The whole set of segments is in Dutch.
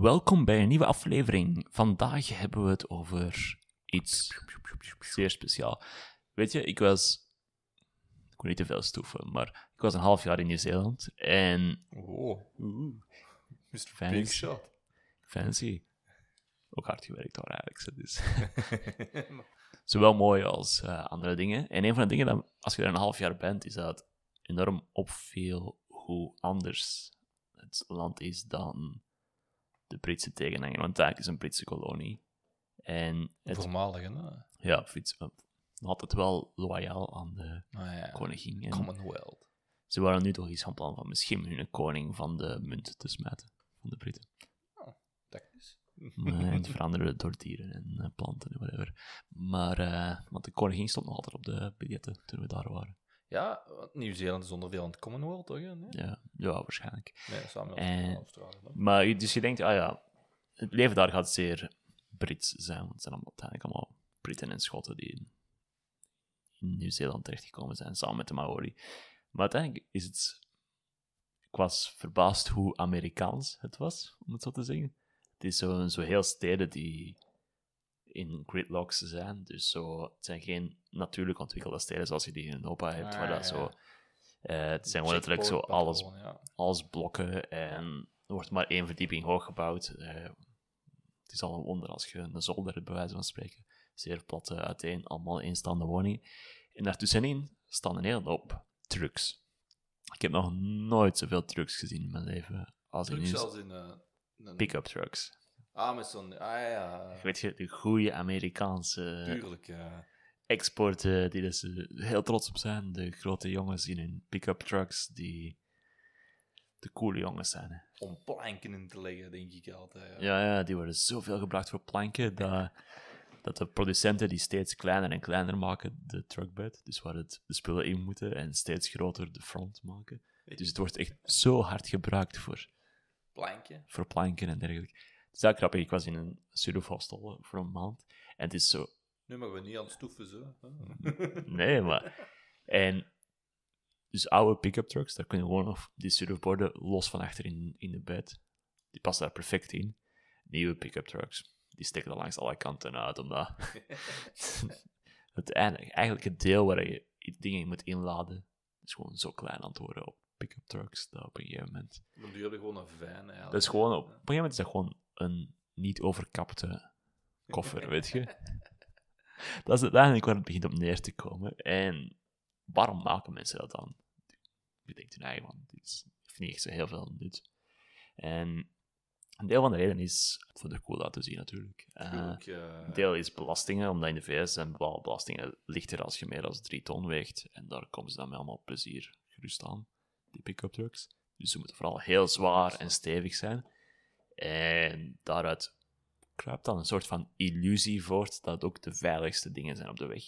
Welkom bij een nieuwe aflevering. Vandaag hebben we het over iets zeer speciaal. Weet je, ik was. Ik wil niet te veel stoeven, maar ik was een half jaar in Nieuw-Zeeland en. Oh, Oeh, Mr. Fancy. Big Shot. fancy. Ook hard gewerkt hoor, eigenlijk. Dus. Zowel mooi als eh, andere dingen. En een van de dingen, dat, als je er een half jaar bent, is dat enorm opviel hoe anders het land is dan de Britse tegenhanger. Want eigenlijk is een Britse kolonie. En het, Voormalig, hè? ja, Frits, eh, nog altijd wel loyaal aan de Ah, ja. koningin. En Commonwealth. ze waren nu toch iets van plan van misschien hun koning van de munt te smijten. Van de Britten. Dat is. Maar, veranderen door dieren en eh, planten en whatever. Maar, eh, want de koningin stond nog altijd op de biljetten toen we daar waren. Ja, want Nieuw-Zeeland is onderdeel van het Commonwealth, toch? Nee, Ja, ja waarschijnlijk. nee samen En- Australië. Maar je- dus je denkt, ah ja, het leven daar gaat zeer Brits zijn. Want het zijn allemaal, uiteindelijk allemaal Britten en Schotten die in, in Nieuw-Zeeland terechtgekomen zijn, samen met de Maori. Maar uiteindelijk is het... Ik was verbaasd hoe Amerikaans het was, om het zo te zeggen. Het is zo, zo heel steden die in gridlocks zijn. Dus zo, het zijn geen natuurlijk ontwikkelde steden zoals je die in Europa hebt. Ah, waar dat ja. zo... eh, het zijn gewoon letterlijk zo alles patroon, Ja. alles blokken en er wordt maar één verdieping hoog gebouwd. Eh, het is al een wonder als je een zolder hebt, bij wijze van spreken. Zeer plat eh, uiteen, allemaal eenstaande woningen. En daartussenin staan een hele hoop trucks. Ik heb nog nooit zoveel trucks gezien in mijn leven als in in een... Pick-up trucks. Ah, met zo'n... Ah, ja. Weet je, de goede Amerikaanse Tuurlijk, ja. Exporten die dus eh, heel trots op zijn. De grote jongens in hun pick-up trucks die de coole jongens zijn. hè. Om planken in te leggen, denk ik altijd. Ja, ja, die worden zoveel gebruikt voor planken dat, dat de producenten die steeds kleiner en kleiner maken, de truckbed, dus waar het, de spullen in moeten, en steeds groter de front maken. Dus het wordt echt zo hard gebruikt voor, Planken. voor planken en dergelijke. Het is heel grappig, ik was in een surfhostel voor een maand, en het is zo... Nu maar we niet aan het stoeven, zo. Nee, maar... En dus oude pick-up trucks, daar kunnen gewoon nog die surfborden los van achter in, in de bed. Die passen daar perfect in. Nieuwe pick-up trucks, die steken er langs alle kanten uit, omdat het eigenlijk, het deel waar je dingen in moet inladen, is gewoon zo klein aan het worden op pick-up trucks, dat op een gegeven moment... Dan je gewoon een fijn, eigenlijk. Dat is gewoon, op, op een gegeven moment is dat gewoon een niet overkapte koffer, weet je. Dat is uiteindelijk waar het begint op neer te komen. En waarom maken mensen dat dan? Je denkt hun eigen, want het is- heeft niet echt zo heel veel nut. En een deel van de reden is voor de cool laten zien, natuurlijk. Eh, een deel is belastingen, omdat in de VS zijn bepaalde belastingen lichter als je meer dan 3 ton weegt. En daar komen ze dan met allemaal plezier gerust aan, die pick-up trucks. Dus ze moeten vooral heel zwaar en stevig zijn. En daaruit kruipt dan een soort van illusie voort dat ook de veiligste dingen zijn op de weg.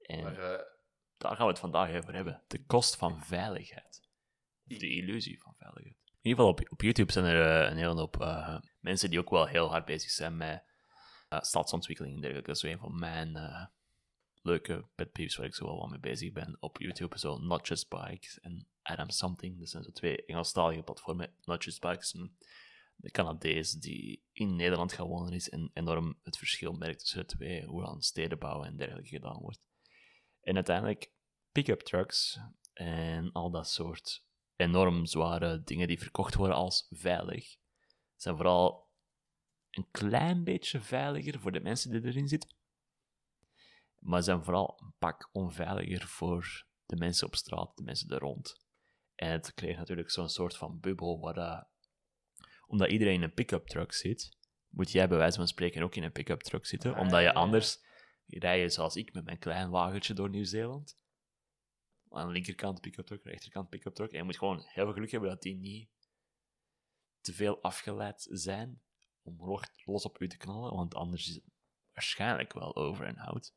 En Maar eh, daar gaan we het vandaag over hebben. De kost van veiligheid. De illusie van veiligheid. In ieder geval op, op YouTube zijn er eh, een hele hoop eh, mensen die ook wel heel hard bezig zijn met stadsontwikkeling en dergelijke. Dat is een van mijn leuke pet peeves waar ik zo wel wat mee bezig ben op YouTube. Zo Not Just Bikes en Adam Something. Dat zijn zo twee Engelstalige platformen. Not Just Bikes, een de Canadees die in Nederland gaan wonen is en enorm het verschil merkt tussen de twee, hoe aan stedenbouw en dergelijke gedaan wordt. En uiteindelijk pick-up trucks en al dat soort enorm zware dingen die verkocht worden als veilig, zijn vooral een klein beetje veiliger voor de mensen die erin zitten, maar zijn vooral een pak onveiliger voor de mensen op straat, de mensen er rond. En het creëert natuurlijk zo'n soort van bubbel waar dat, omdat iedereen in een pick-up truck zit, moet jij bij wijze van spreken ook in een pick-up truck zitten, Ah, omdat je ja, anders rijden zoals ik met mijn klein wagentje door Nieuw-Zeeland. Aan de linkerkant pick-up truck, rechterkant pick-up truck. En je moet gewoon heel veel geluk hebben dat die niet te veel afgeleid zijn om los- los op u te knallen, want anders is het waarschijnlijk wel over en out.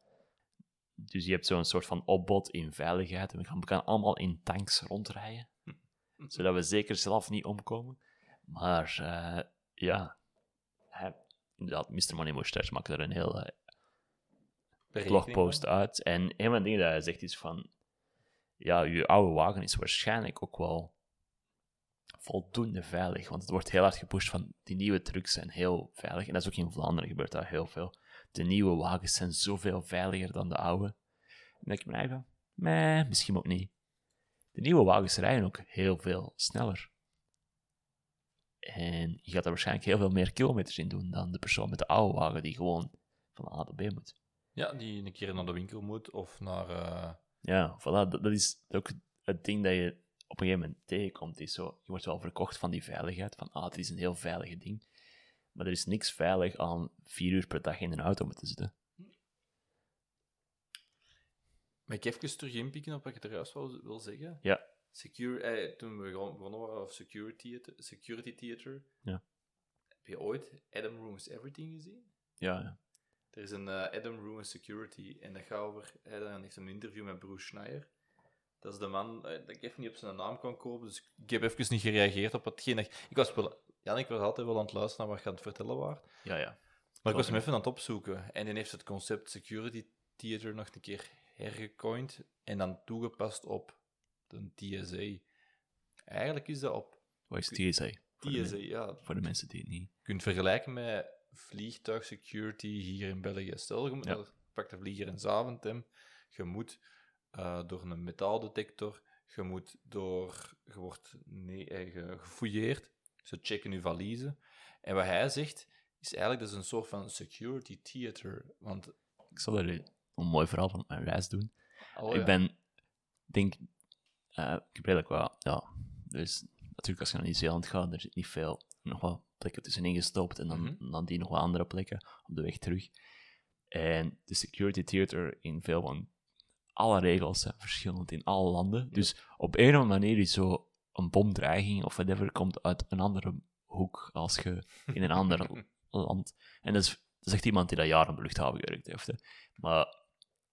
Dus je hebt zo'n soort van opbod in veiligheid en we gaan, we gaan allemaal in tanks rondrijden, zodat we zeker zelf niet omkomen. Maar eh, ja, hij, inderdaad, Mr. Money Mustache maakt er een heel eh, blogpost uit. En een van de dingen dat hij zegt is van... Ja, je oude wagen is waarschijnlijk ook wel voldoende veilig. Want het wordt heel hard gepusht van die nieuwe trucks zijn heel veilig. En dat is ook in Vlaanderen gebeurt dat heel veel. De nieuwe wagens zijn zoveel veiliger dan de oude. En dan denk ik me eigenlijk van, nee, misschien ook niet. De nieuwe wagens rijden ook heel veel sneller. En je gaat er waarschijnlijk heel veel meer kilometers in doen dan de persoon met de oude wagen die gewoon van A naar B moet. Ja, die een keer naar de winkel moet of naar... eh, Ja, voilà. Dat, dat is ook het ding dat je op een gegeven moment tegenkomt. Is zo, je wordt wel verkocht van die veiligheid. Van, ah, het is een heel veilig ding. Maar er is niks veilig aan vier uur per dag in een auto moeten zitten. Mag ik even terug inpikken op wat ik er juist wil zeggen? Ja. Secure, eh, toen we begonnen waren over security, theater- security Theater. Ja. Heb je ooit Adam Ruins Everything gezien? Ja, ja. Er is een eh, Adam Ruins Security en dat gaat over... Hij heeft een interview met Bruce Schneier. Dat is de man eh, dat ik even niet op zijn naam kan komen, dus ik heb even niet gereageerd op hetgeen dat... Ik was wel... Jan, ik was altijd wel aan het luisteren naar wat je aan het vertellen waard. ja, ja. Maar ik was hem even aan het opzoeken. En hij heeft het concept Security Theater nog een keer hergecoind en dan toegepast op de TSA. Eigenlijk is dat op Wat is TSA? Voor TSA, ja. voor de mensen die het niet... Je kunt vergelijken met vliegtuigsecurity hier in België. Stel, je moet Ja. naar- pakt de vlieger in Zaventem. Je moet eh, door een metaaldetector. Je moet door... Je wordt nee, eh, ge- gefouilleerd. Ze checken je valiezen. En wat hij zegt, is eigenlijk dat is een soort van security theater. Want... Ik zal er een mooi verhaal van mijn reis doen. oh ik ja. ben, denk, eh, ik heb redelijk wel, ja, dus natuurlijk als je naar Nieuw-Zeeland gaat, er zit niet veel, nog wel plekken tussenin gestopt en dan, Mhm. dan die nog wel andere plekken op de weg terug. En de security theater in veel van alle regels zijn verschillend in alle landen. Dus op een of andere manier is zo een bomdreiging of whatever komt uit een andere hoek als je in een ander land. En dat is, dat is echt iemand die dat jaren op de luchthaven gewerkt heeft. Hè. Maar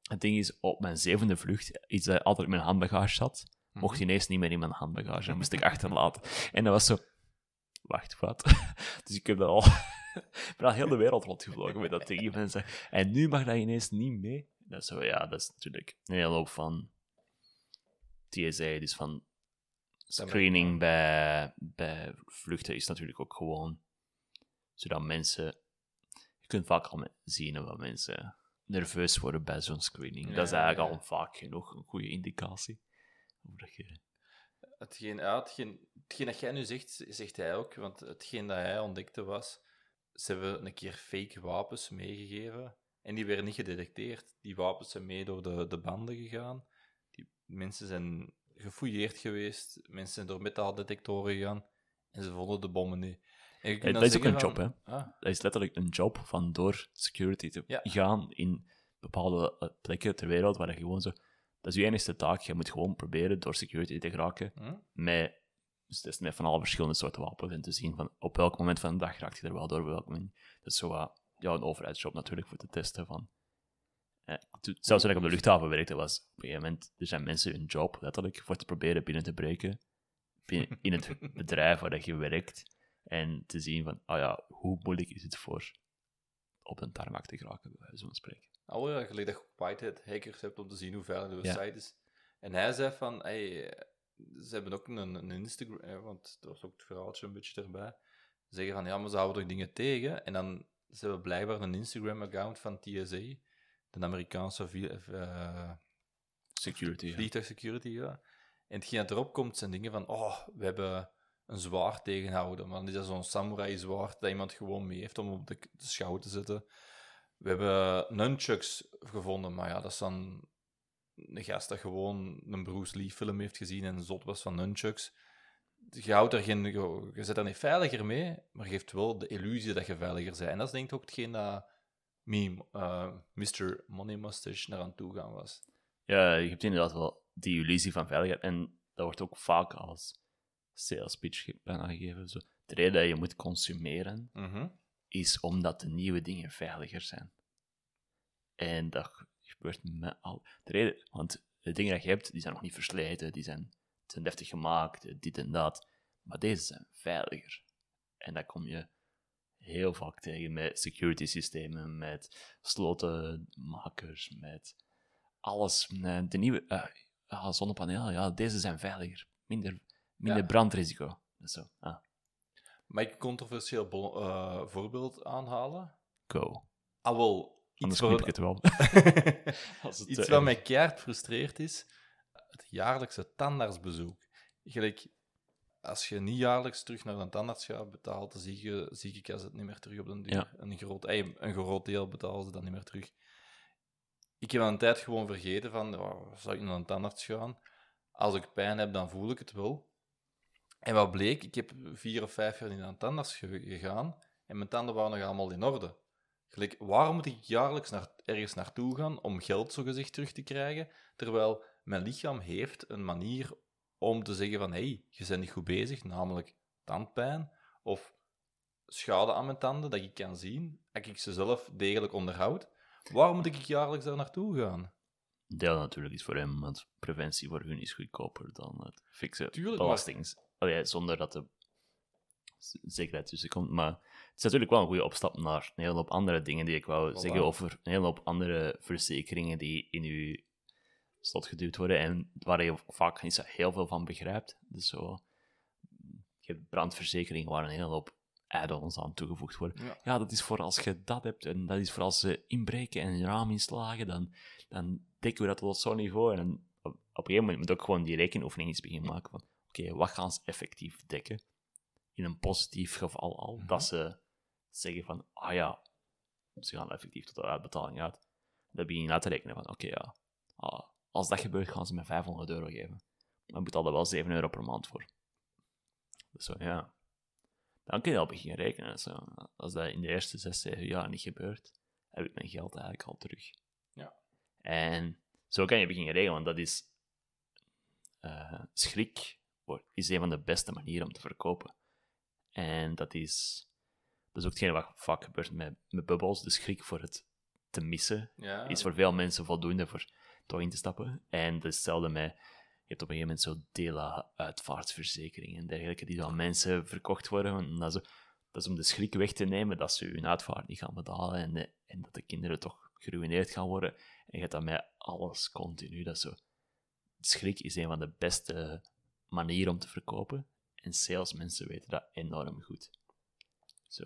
het ding is, op mijn zevende vlucht, iets dat altijd in mijn handbagage zat. Mocht ineens niet meer in mijn handbagage. Dat moest ik achterlaten. En dat was zo... Wacht, wat? dus ik heb dat al... ik ben al heel de wereld rondgevlogen met dat ding. En, zo- en nu mag dat ineens niet mee. Dat is zo, ja, dat is natuurlijk een hele hoop van TSA, dus van screening bij, bij vluchten is natuurlijk ook gewoon zodat mensen... Je kunt vaak al zien wat mensen nerveus worden bij zo'n screening. dat is eigenlijk ja. al vaak genoeg een goede indicatie. Of dat je... Hetgeen, ja, hetgeen, hetgeen dat jij nu zegt, zegt hij ook. Want hetgeen dat hij ontdekte was... Ze hebben een keer fake wapens meegegeven. En die werden niet gedetecteerd. Die wapens zijn mee door de, de banden gegaan. Die mensen zijn gefouilleerd geweest. Mensen zijn door metaaldetectoren gegaan. En ze vonden de bommen niet. En dat is ook een van, job, Ah, Dat is letterlijk een job van door security te Ja. gaan in bepaalde eh, plekken ter wereld waar je gewoon zo... Dat is je enige taak. Je moet gewoon proberen door security te geraken hm? met, dus het is met van alle verschillende soorten wapens en te zien van op welk moment van de dag raakt je er wel door, op welk moment. Dat is zo ja, een overheidsjob natuurlijk voor te testen van... Eh, zelfs toen ik op de luchthaven werkte, was op een gegeven moment, er zijn mensen hun job letterlijk voor te proberen binnen te breken binnen, in het bedrijf waar dat je werkt en te zien van, ah ja, hoe moeilijk is het voor op een tarmac te geraken, bij wijze van spreken. Ja, gelijk dat je Whitehead hackers hebt om te zien hoe veilig de Ja. site is. En hij zei van, hey, ze hebben ook een, een Instagram, want er was ook het verhaaltje een beetje erbij. Ze zeggen van, ja, maar ze houden toch dingen tegen? En dan, ze hebben blijkbaar een Instagram-account van TSA, de Amerikaanse eh, Security, ja. En hetgeen dat erop komt, zijn dingen van, oh, we hebben een zwaard tegenhouden. Maar dan is dat zo'n samurai-zwaard dat iemand gewoon mee heeft om op de, de schouw te zetten. We hebben nunchucks gevonden, maar ja, dat is dan een gast dat gewoon een Bruce Lee-film heeft gezien en zot was van nunchucks. Je, houdt er geen, je, zit er niet veiliger mee, maar je geeft wel de illusie dat je veiliger bent. En dat is denk ik ook hetgeen dat me, eh, Mr. Money Mustache naar aan toe gaan was. Ja, je hebt inderdaad wel die illusie van veiligheid. En dat wordt ook vaak als sales pitch bijna gegeven. Zo. De reden dat je moet consumeren, Mhm. Is omdat de nieuwe dingen veiliger zijn. En dat gebeurt met al... De reden, want de dingen dat je hebt, die zijn nog niet versleten, die zijn, zijn deftig gemaakt, dit en dat. Maar deze zijn veiliger. En dat kom je heel vaak tegen met security systemen, met slotenmakers, met alles. De nieuwe eh, ah, zonnepanelen, ja, deze zijn veiliger. Minder, minder Ja. brandrisico. Dat is zo. Ah, Mag ik een controversieel eh, voorbeeld aanhalen? go. Ah, wel. Anders Iets knip ik het wel. Als het, iets eh, wat mij keihard frustreert is het jaarlijkse tandartsbezoek. Gelijk, als je niet jaarlijks terug naar een tandarts gaat, betaalt de zieke, ziekenkast het niet meer terug op den duur. Ja. Een, groot, ey, een groot deel betalen ze dan niet meer terug. Ik heb aan een tijd gewoon vergeten van, oh, zal ik naar een tandarts gaan? Als ik pijn heb, dan voel ik het wel. En wat bleek, ik heb vier of vijf jaar niet een tandarts ge- gegaan en mijn tanden waren nog allemaal in orde. Gelijk, waarom moet ik jaarlijks naar, ergens naartoe gaan om geld zogezegd terug te krijgen, terwijl mijn lichaam heeft een manier om te zeggen van hé, hey, je bent niet goed bezig, namelijk tandpijn of schade aan mijn tanden, dat ik kan zien, dat ik ze zelf degelijk onderhoud. Waarom moet ik jaarlijks daar naartoe gaan? deel natuurlijk is voor hem, want preventie voor hun is goedkoper dan het fixen Tuurlijk, belastings. Allee, zonder dat de zekerheid tussen komt. Maar het is natuurlijk wel een goede opstap naar een hele hoop andere dingen die ik wou Voilà. zeggen over een hele hoop andere verzekeringen die in uw slot geduwd worden en waar je vaak niet zo heel veel van begrijpt. Dus zo, je hebt brandverzekeringen waar een hele hoop add-ons aan toegevoegd worden. Ja. Ja, dat is voor als je dat hebt en dat is voor als ze inbreken en een raam inslagen, dan, dan dekken we dat tot zo'n niveau. En op, een gegeven moment moet je ook gewoon die rekenoefening eens beginnen maken van oké, wat gaan ze effectief dekken? In een positief geval al, Mhm. dat ze zeggen van, ah ja, ze gaan effectief tot de uitbetaling uit. Dan begin je na te rekenen van, oké, ja, ah, als dat gebeurt, gaan ze me 500 euro geven. Maar je betaalt er wel 7 euro per maand voor. Dus zo, ja. Dan kun je al beginnen rekenen. Zo. Als dat in de eerste 6, 7 jaar niet gebeurt, heb ik mijn geld eigenlijk al terug. Ja. En zo kan je beginnen regelen, want dat is... eh, schrik wordt- is een van de beste manieren om te verkopen. En dat is... Dat is ook hetgeen wat vaak gebeurt met, met bubbels, de schrik voor het te missen Ja, is voor veel mensen voldoende voor toch in te stappen. En hetzelfde met, je hebt op een gegeven moment zo dela-uitvaartverzekeringen en dergelijke, die aan mensen verkocht worden. En dat, is, dat is om de schrik weg te nemen dat ze hun uitvaart niet gaan betalen en, en dat de kinderen toch geruineerd gaan worden. En je hebt dat met alles continu. Dat zo. Schrik is een van de beste manieren om te verkopen. En salesmensen weten dat enorm goed. Zo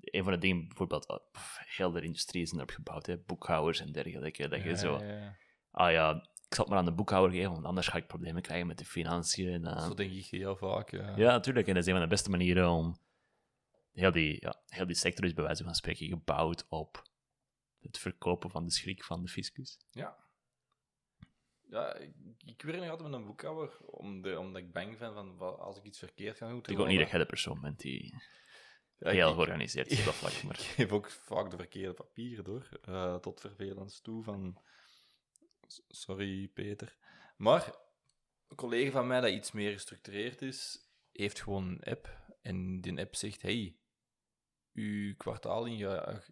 een van de dingen, bijvoorbeeld, pff, heel de industrie is erop gebouwd, hè, boekhouders en dergelijke, dat je ja, zo, ja, ja. ah ja, ik zal het maar aan de boekhouder geven, want anders ga ik problemen krijgen met de financiën. En, uh, Zo denk ik heel vaak. Ja. ja, natuurlijk, en dat is een van de beste manieren om, heel die, ja, heel die sector is bij wijze van spreken gebouwd op het verkopen van de schrik van de fiscus. Ja. Ja, ik, ik werk nog altijd met een boekhouder, om de, omdat ik bang ben van wat, als ik iets verkeerd ga doen. Ik denk ook niet dat jij de persoon bent die Ja, heel ik- georganiseerd is op dat vlak, maar Ik geef ook vaak de verkeerde papieren door, eh, tot vervelens toe van... S- Sorry, Peter. Maar een collega van mij dat iets meer gestructureerd is, heeft gewoon een app. En die app zegt, hey, uw kwartaal in je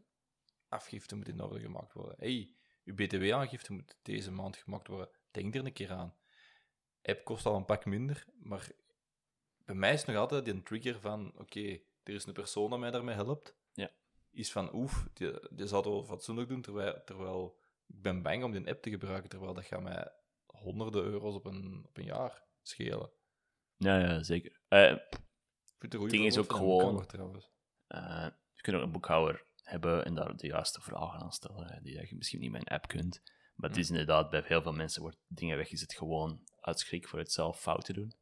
afgifte moet in orde gemaakt worden. hey, uw btw-aangifte moet deze maand gemaakt worden. Denk er een keer aan. App kost al een pak minder, maar bij mij is nog altijd die trigger van, oké, er is een persoon dat mij daarmee helpt. Ja. Is van, oef, die, die zal het wel fatsoenlijk doen, terwijl, terwijl ik ben bang om die app te gebruiken, terwijl dat gaat mij honderden euro's op een, op een jaar schelen. ja, ja zeker. Vind het Ding is ook gewoon-. Eh, je kunt ook een boekhouder hebben en daar de juiste vragen aan stellen, die je misschien niet met een app kunt. Maar het is inderdaad, bij heel veel mensen wordt dingen weggezet gewoon uit schrik voor het zelf fout te doen.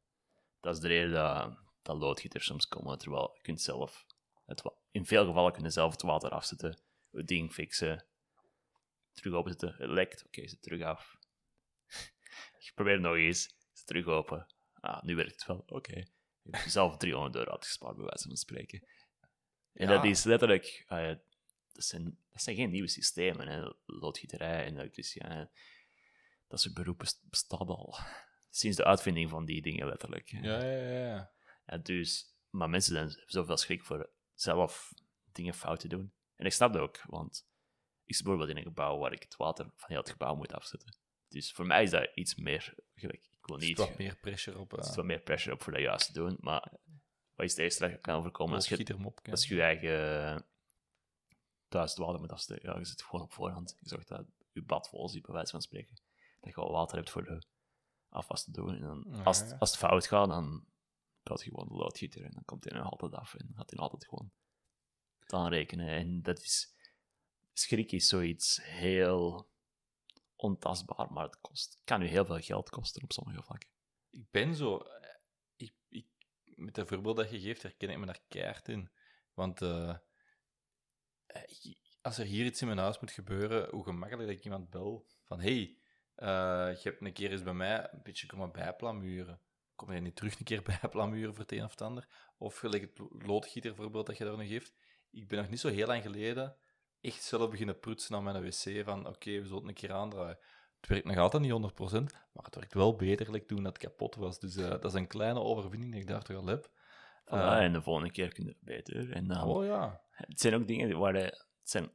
Dat is de reden dat, dat loodgieters soms komen, terwijl je kunt zelf, het, in veel gevallen kun je zelf het water afzetten, het ding fixen, terug openzetten, het lekt, oké, is het terug af. je probeert nog eens, is het terug open. Ah, nu werkt het wel, oké. Je hebt jezelf 300 euro uitgespaard, bij wijze van spreken. En Ja. dat is letterlijk... ah dat, zijn, dat zijn geen nieuwe systemen. Hè. Loodgieterij en elektricien. Dat soort beroepen st- bestaat al sinds de uitvinding van die dingen, letterlijk. Ja, ja, ja. Ja, dus, Maar mensen zijn, zoveel schrik voor zelf dingen fout te doen. En ik snap dat ook, want ik zit bijvoorbeeld in een gebouw waar ik het water van heel het gebouw moet afzetten. Dus voor mij is dat iets meer gelijk. Ik wil Er niet... zit wat meer pressure op. Er zit Uh, wat meer pressure op voor dat juist te doen, maar wat is het eerste dat je kan overkomen als je, je je eigen thuis het water moet afsteken? Ja, je zit gewoon op voorhand. Je zorgt dat je bad vol zit, bij wijze van spreken. Dat je al water hebt voor de afwas te doen. En dan, Ja, als, het- als het fout gaat, dan belt je gewoon de loodgieter en dan komt hij nog altijd af en dan gaat hij altijd gewoon het aanrekenen. En dat is... Schrik is zoiets heel ontastbaar, maar het kost, kan u heel veel geld kosten op sommige vlakken. ik ben zo. eh, Ik, ik, met de voorbeeld dat je geeft, herken ik me daar keihard in. Want eh, als er hier iets in mijn huis moet gebeuren, hoe gemakkelijk dat ik iemand bel van hey, eh, je hebt een keer eens bij mij een beetje komen bijplamuren. Kom je niet terug een keer bijplamuren voor het een of het ander? Of gelijk het lo- loodgieter voorbeeld dat je daar nog geeft. Ik ben nog niet zo heel lang geleden echt zelf beginnen prutsen aan mijn wc van oké, we zullen het een keer aandraaien. Het werkt nog altijd niet 100%, maar het werkt wel beter like toen dat het kapot was. Dus eh, dat is een kleine overwinning die ik daar toch al heb. Voilà, Eh, en de volgende keer kun je het beter. En dan, oh ja. Het zijn ook dingen waar je, het zijn,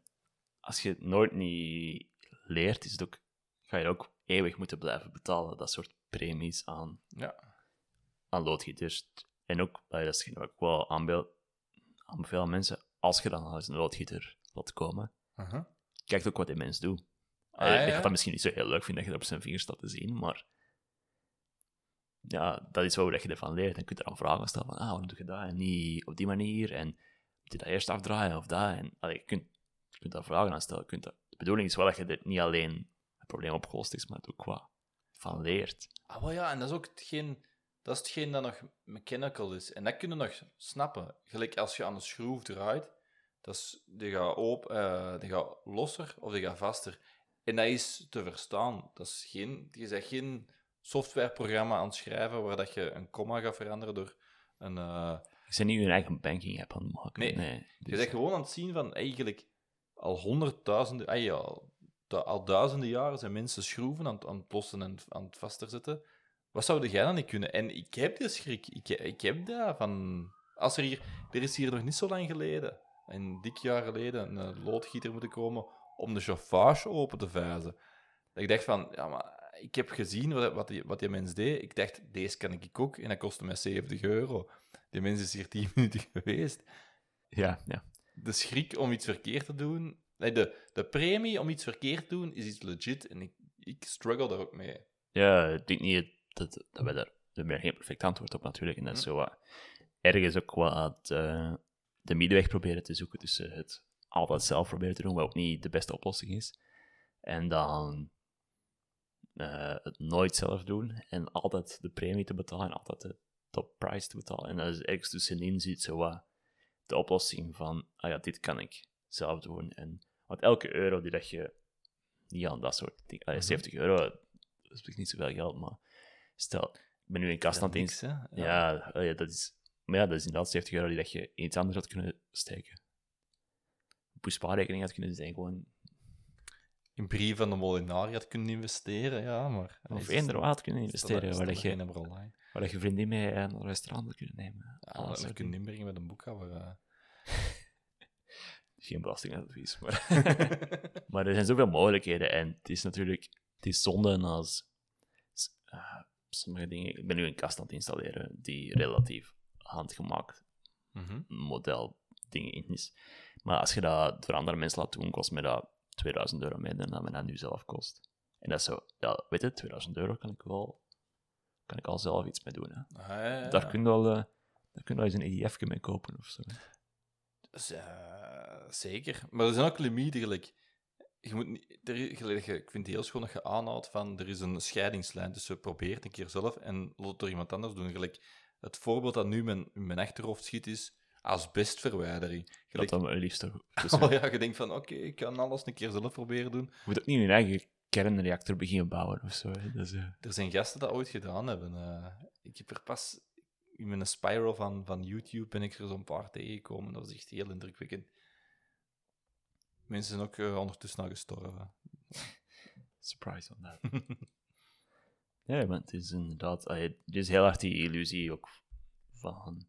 als je het nooit niet leert, is het ook, ga je ook eeuwig moeten blijven betalen. Dat soort premies aan, Ja. aan loodgieters. En ook, eh, dat is wat ik wel aanbeel, aanbeveel aan mensen, als je dan al eens een loodgieter laat komen, Uh-huh. kijk ook wat die mens doet. Ah, Eh, ja, ja. gaat dat misschien niet zo heel leuk vinden dat je dat op zijn vingers staat te zien, maar ja, dat is wel dat je ervan leert. En kun je dan vragen stellen van, ah, waarom doe je dat en niet op die manier? En je dat eerst afdraaien of dat? En allee, je, kunt, je kunt daar vragen aan stellen. Kunt de bedoeling is wel dat je er niet alleen het probleem opgelost is, maar het ook wat van leert. Ah, wel ja, en dat is ook hetgeen, dat is hetgeen dat nog mechanical is. En dat kun je nog snappen. Gelijk als je aan een schroef draait, dat is, die, gaat open, eh, die gaat losser of die gaat vaster. En dat is te verstaan. Dat is geen, je zegt geen softwareprogramma aan het schrijven waar dat je een komma gaat veranderen door een... eh, Bent niet je eigen banking app aan het maken. Nee. nee Je dus- bent gewoon aan het zien van eigenlijk al honderdduizenden, ah ja, al, du- al duizenden jaren zijn mensen schroeven aan, het- aan het lossen en aan het vasterzetten. Wat zou jij dan niet kunnen? En ik heb die schrik. Ik, ik heb dat van. Als er hier. Er is hier nog niet zo lang geleden, een dik jaar geleden, een loodgieter moeten komen om de chauffage open te vijzen. Dat ik dacht van, ja, maar ik heb gezien wat, wat, die, wat die mens deed. Ik dacht, deze kan ik ook. En dat kostte mij 70 euro. Die mens is hier 10 minuten geweest Ja, ja. de schrik om iets verkeerd te doen. Nee, de, de premie om iets verkeerd te doen is iets legit. En ik, ik struggle daar ook mee. Ja, ik denk niet dat, dat daar... We hebben er geen perfect antwoord op natuurlijk. En dat is zo wat... Ergens ook wat eh, de middenweg proberen te zoeken tussen het altijd zelf proberen te doen, wat ook niet de beste oplossing is. En dan eh, het nooit zelf doen en altijd de premie te betalen en altijd de top price te. En dat is ergens tussenin zit zo wat de oplossing van, ah ja, dit kan ik zelf doen. En, want elke euro die dat je niet aan dat soort dingen, Mhm. 70 euro, dat is niet zoveel geld, maar stel, ik ben nu in kast aan het niks, ja, ja, dat is, maar ja, dat is inderdaad 70 euro die dat je in iets anders had kunnen steken. Op je spaarrekening had kunnen zijn, gewoon. In brief van de molenaar had kunnen investeren, ja, maar... Of wat had kunnen investeren, waar, dat je. Waar dat je vriendin mee naar een restaurant had kunnen nemen. Ja, Alles dat inbrengen met een boekhouder. eh. Geen belastingadvies, maar... maar er zijn zoveel mogelijkheden en het is natuurlijk... Het is zonde als... eh, sommige dingen... Ik ben nu een kast aan het installeren die relatief handgemaakt Mhm. model dingen in is. Maar als je dat door andere mensen laat doen, kost mij dat 2000 euro meer dan dat me dat nu zelf kost. En dat is zo, ja, weet je, 2000 euro kan ik wel, kan ik al zelf iets mee doen. Hè. Ah, ja, ja, Daar kun je al, eh, daar kun je al eens een EDF mee kopen of zo. Dus, eh, zeker. Maar er zijn ook limieten, gelijk. Je moet niet, er, gelijk, ik vind het heel schoon dat je aanhoudt van er is een scheidingslijn tussen probeer het een keer zelf en laat het door iemand anders doen. Gelijk, het voorbeeld dat nu mijn, in mijn achterhoofd schiet is asbestverwijdering. Dat Gelijk, dan mijn liefste. Dus oh ja, je denkt van oké, ik kan alles een keer zelf proberen doen. je moet ook niet je eigen kernreactor beginnen bouwen of zo. Is, eh, Er zijn gasten dat ooit gedaan hebben. eh. ik heb er pas in mijn spiral van, van YouTube ben ik er zo'n paar tegengekomen. Dat was echt heel indrukwekkend. Mensen zijn ook eh, ondertussen al gestorven. surprise on that. ja, maar het is inderdaad... Er is heel hard die illusie ook van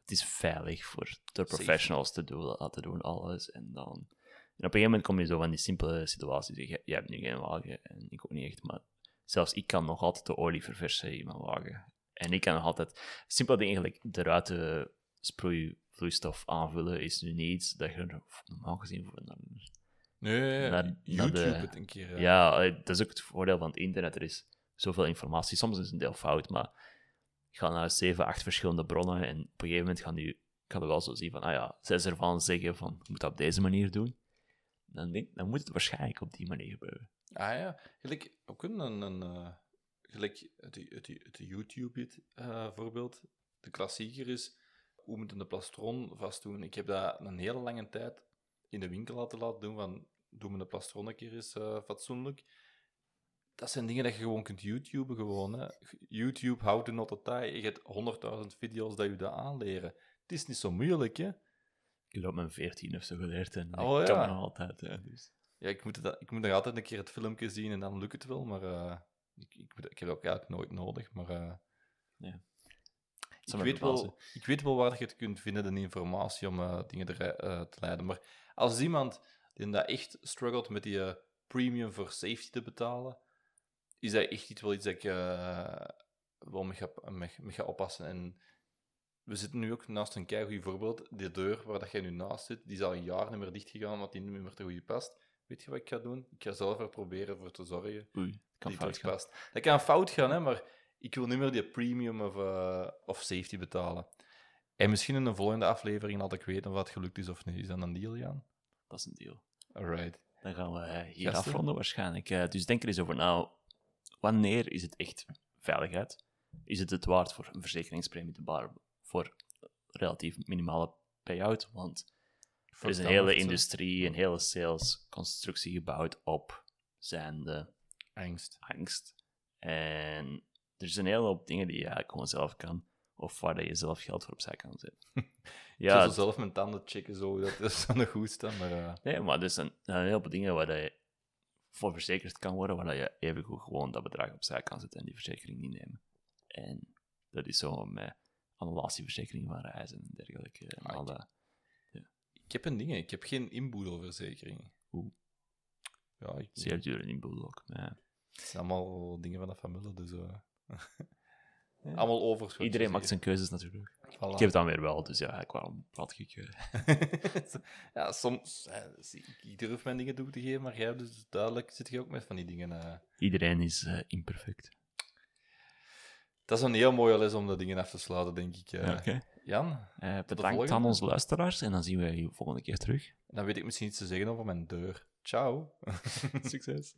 het is veilig voor de professionals te doen, laten doen alles. En dan... En op een gegeven moment kom je zo van die simpele situaties. Je, je hebt nu geen wagen en ik ook niet echt, maar zelfs ik kan nog altijd de olie verversen in mijn wagen. En ik kan nog altijd simpele dingen, gelijk de ruiten sproeivloeistof aanvullen, is nu niet iets dat je normaal gezien voor Nee, Naar- naar YouTube de- een keer. eh, Ja, eh, dat is ook het voordeel van het internet. Er is zoveel informatie. Soms is een deel fout, maar je gaat naar zeven, acht verschillende bronnen en op een gegeven moment gaan die, kan je wel zo zien van, ah ja, zes ervan zeggen van, je moet dat op deze manier doen. Dan, dan moet het waarschijnlijk op die manier gebeuren. Ah ja, gelijk ook een, een, eh, gelijk het, het, het YouTube-voorbeeld. de klassieker is, hoe moet een de plastron vast doen? Ik heb dat een hele lange tijd in de winkel laten laten doen, van doe me de plastron een keer eens eh, fatsoenlijk. Dat zijn dingen dat je gewoon kunt YouTuben gewoon. Hè. YouTube, how to not to tie. Je hebt honderdduizend video's dat je dat aanleren. Het is niet zo moeilijk, hè. Ik heb dat op mijn veertien of zo geleerd en Oh, ik kan nog altijd. hè, dus. Ja, ik moet, dat, ik moet nog altijd een keer het filmpje zien en dan lukt het wel, maar eh, ik, ik, ik heb dat ook eigenlijk nooit nodig. Maar eh, Ja. ik, weet wel, ik weet wel waar je het kunt vinden, de informatie om eh, dingen er, eh, te leiden. Maar als iemand die dat echt struggelt met die premium voor safety te betalen, is dat echt iets, wel iets dat ik wel mee ga, mee, mee ga oppassen. En we zitten nu ook naast een keigoed voorbeeld. Die deur waar dat jij nu naast zit, die is al een jaar niet meer dicht gegaan, omdat die niet meer te goed past. Weet je wat ik ga doen? Ik ga zelf er proberen voor te zorgen Oei, het kan die fout past. Dat kan fout gaan, hè, maar ik wil niet meer die premium of, eh, of safety betalen. En misschien in de volgende aflevering laat ik weten of het gelukt is of niet. Is dat een deal, Jan? Dat is een deal. Alright. Dan gaan we eh, hier Gasten? afronden waarschijnlijk. Eh, dus denk er eens over na. Wanneer is het echt veiligheid? Is het het waard voor een verzekeringspremie te voor relatief minimale payout? Want er is een hele industrie, een hele salesconstructie gebouwd op zijnde Angst. angst. En er zijn een hele hoop dingen die je eigenlijk gewoon zelf kan. Of waar je zelf geld voor opzij kan zetten. Ja, zo zelf mijn tanden checken, zo, dat is dan nog goed staan, maar... eh, Nee, maar er zijn een heleboel dingen waar dat je voor verzekerd kan worden, waar je even gewoon dat bedrag opzij kan zetten en die verzekering niet nemen. En dat is zo met annulatieverzekering van reizen en dergelijke. En Ah, al ik- dat. Ik heb een ding, ik heb geen inboedelverzekering. Oeh. Ja, ik, Zeer duur in boel ook. Ja. het zijn allemaal dingen van de familie, dus... eh, Ja. Allemaal overschot. Iedereen maakt zijn keuzes natuurlijk. Voilà. Ik heb het dan weer wel, dus ja, waarom praat ik? eh, ja, soms... eh, ik, ik durf mijn dingen toe te geven, maar jij dus duidelijk zit je ook met van die dingen... eh. Iedereen is imperfect. Dat is een heel mooie les om de dingen af te sluiten, denk ik. eh. Jan, Eh, bedankt aan onze luisteraars en dan zien we je volgende keer terug. dan weet ik misschien iets te zeggen over mijn deur. Ciao. Succes.